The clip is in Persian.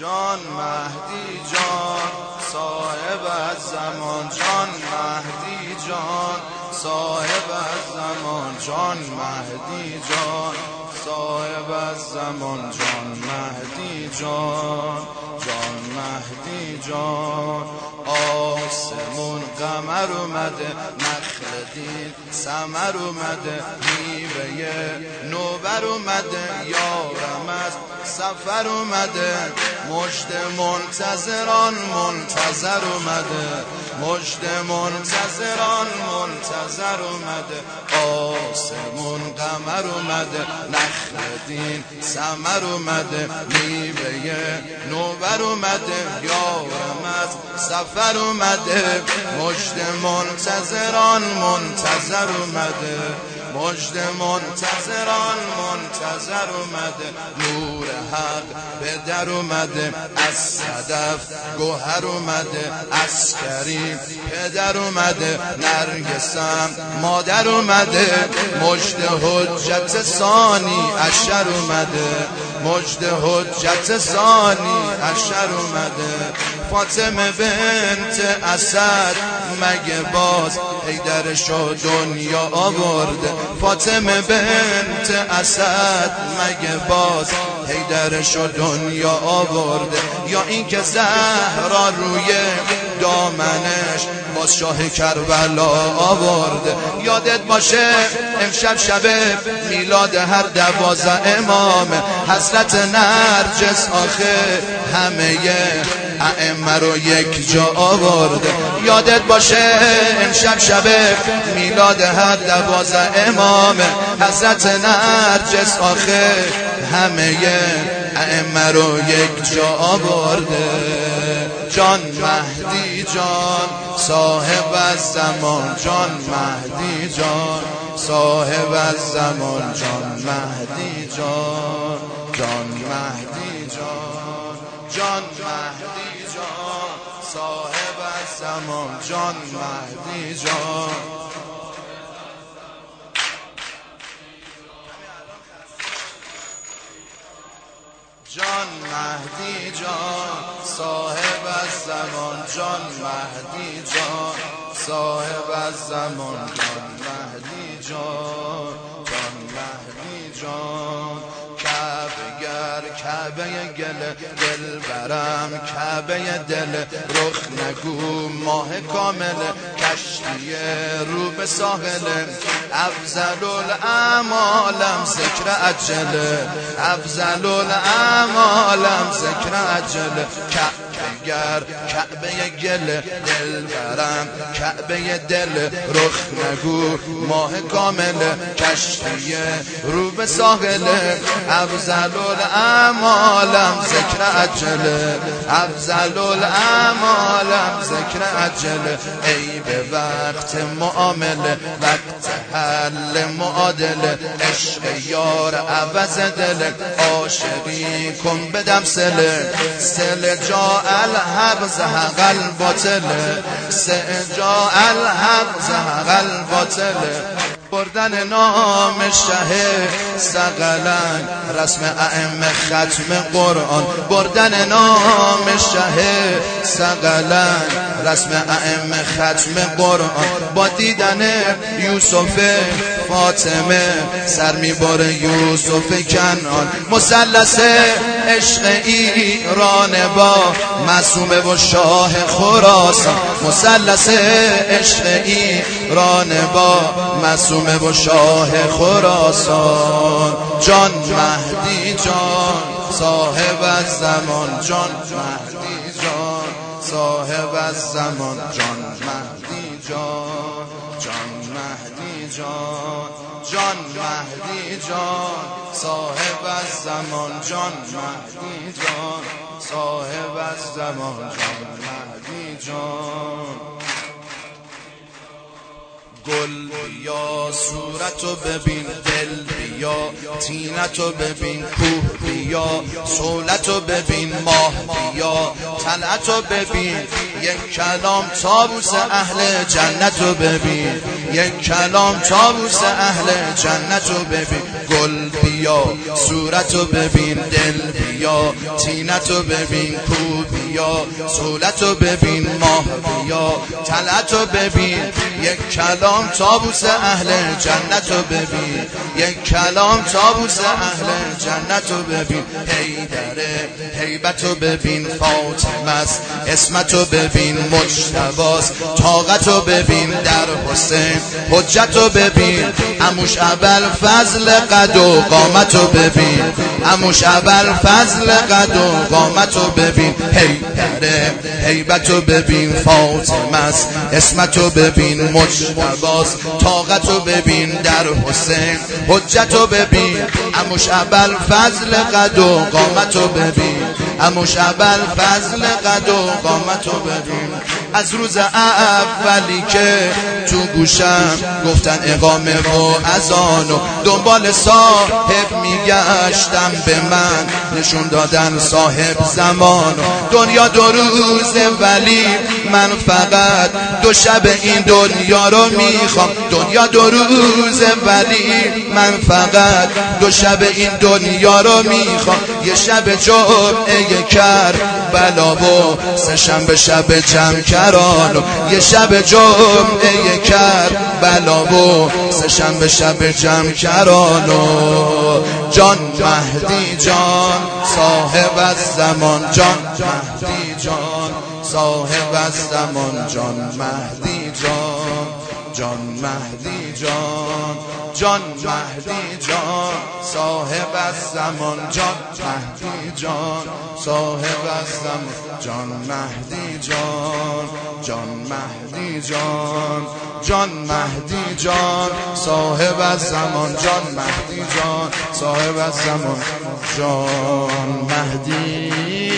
جان مهدی جان صاحب از زمان. جان مهدی جان صاحب از زمان. جان مهدی جان. صاحب از زمان جان مهدی جان جان مهدی جان. آسمون قمر اومده نخل دین سمر اومده میوه نوبر اومده یارم از سفر اومده. مجد منتظران منتظر اومده. مجد منتظران منتظر اومده آسمون قمر اومده نخل دین سمر اومده میوه نوبر اومده یارم از سفر اومده مجد منتظران منتظر اومده. مجد منتظران منتظر اومده نور حق به در اومده از صدف گوهر اومده از کریم پدر اومده نرگسم مادر اومده مجد حجت ثانی اشر اومده مجد حجت ثانی اشر اومده فاطمه بنت اسد مگه باز حیدرشو دنیا آورده فاطمه بنت اسد مگه باز حیدرشو دنیا آورده یا اینکه زهرا روی دامنش باز شاه کربلا آورده یادت باشه امشب شب میلاد هر دوازه امام حضرت نرجس آخه همه ائمه رو یک جا آورده. یادت باشه امشب شب میلاد هر دوازه امام حضرت نرجس آخه همه ائمه رو یک جا آورده. جان مهدی جان صاحب از زمان جان مهدی جان صاحب از زمان جان مهدی جان جان مهدی جان جان مهدی صاحب زمان جان مهدی جان. جان مهدی جان. صاحب از زمان جان مهدی جان. صاحب از زمان جان مهدی جان. جان مهدی جان. کعبه گل دل برم کعبه دل. رخ نگو ماه کامل کشتی رو به ساحل. افضل الاعمالم ذکر عجل افضل الاعمالم ذکر کعبه گر کعبه گل دل برم کعبه دل رخ نگو ماه کامل کشتی رو به ساحل افضل الاعمالم ذکر عجل افضل الاعمالم ذکر عجل ای به وقت معامله وقت حل معادله عشق یار عوض دل عاشقی کن بدم سله سل. جا الحق زهق الباطل سل جا الحق زهق الباطل بردن نام شه سقلن رسم ائمه ختم قرآن. بردن نام شه سقلن رسم ائمه ختم قرآن. با دیدن یوسف فاطمه سر میباره یوسف کنان مثلث عشق ایران با معصومه و شاه خراسان. مثلث عشق ایران با معصومه و شاه خراسان. جان مهدی جان صاحب زمان. جان مهدی جان صاحب زمان. جان مهدی جان. جان مهدی جان جان مهدی جان صاحب از زمان جان مهدی جان صاحب از زمان جان مهدی جان. گل بیا صورتو ببین بیا تینتو ببین کوه بیا. سولتو ببین ماه بیا. طلعتو ببین. یک کلام تابوس اهل جنتو ببین. یک کلام تابوس اهل جنتو ببین. گل بیا صورتو ببین دل بیا. تینتو ببین کو بیا. سولتو ببین ماه بیا. طلعتو ببین. یک کلام تابوس اهل جنتو ببین. یک کلام تابوس اهل جنتو ببین. هیدره هیبتو ببین. فاطمه است. اسمتو ببین. مجتباس طاقتو ببین. در حسین. حجتو ببین. اموش اول فضل قد و قامتو ببین. اموش اول فضل قد و قامتو ببین. هیدره هیبتو ببین. فاطمه است اسمتو ببین. مجتباس طاقتو ببین. در حسین حجتو ببین. اموش اول فضل قد و قامتو ببین. اموش اول فضل قد و قامتو ببین از روز اولی که تو گوشم گفتن اقامه و ازان و دنبال صاحب میگشتم به من. نشون دادن صاحب زمان دنیا دو روز ولی من فقط دو شب این دنیا رو می‌خوام. دنیا دو روز ولی من فقط دو شب این دنیا رو می‌خوام. یه شب جمعه کر بلا و سه شنبه شب جمع کران یه شب جمعه کر بلا و سه شنبه شب جمع کران جان مهدی جان صاحب از زمان جان مهدی جان. صاحب از زمان جان مهدی جان جان مهدی جان جان مهدی جان صاحب از زمان جان مهدی جان صاحب از جان مهدی جان جان مهدی جان جان مهدی جان صاحب از زمان جان مهدی جان صاحب از جان مهدی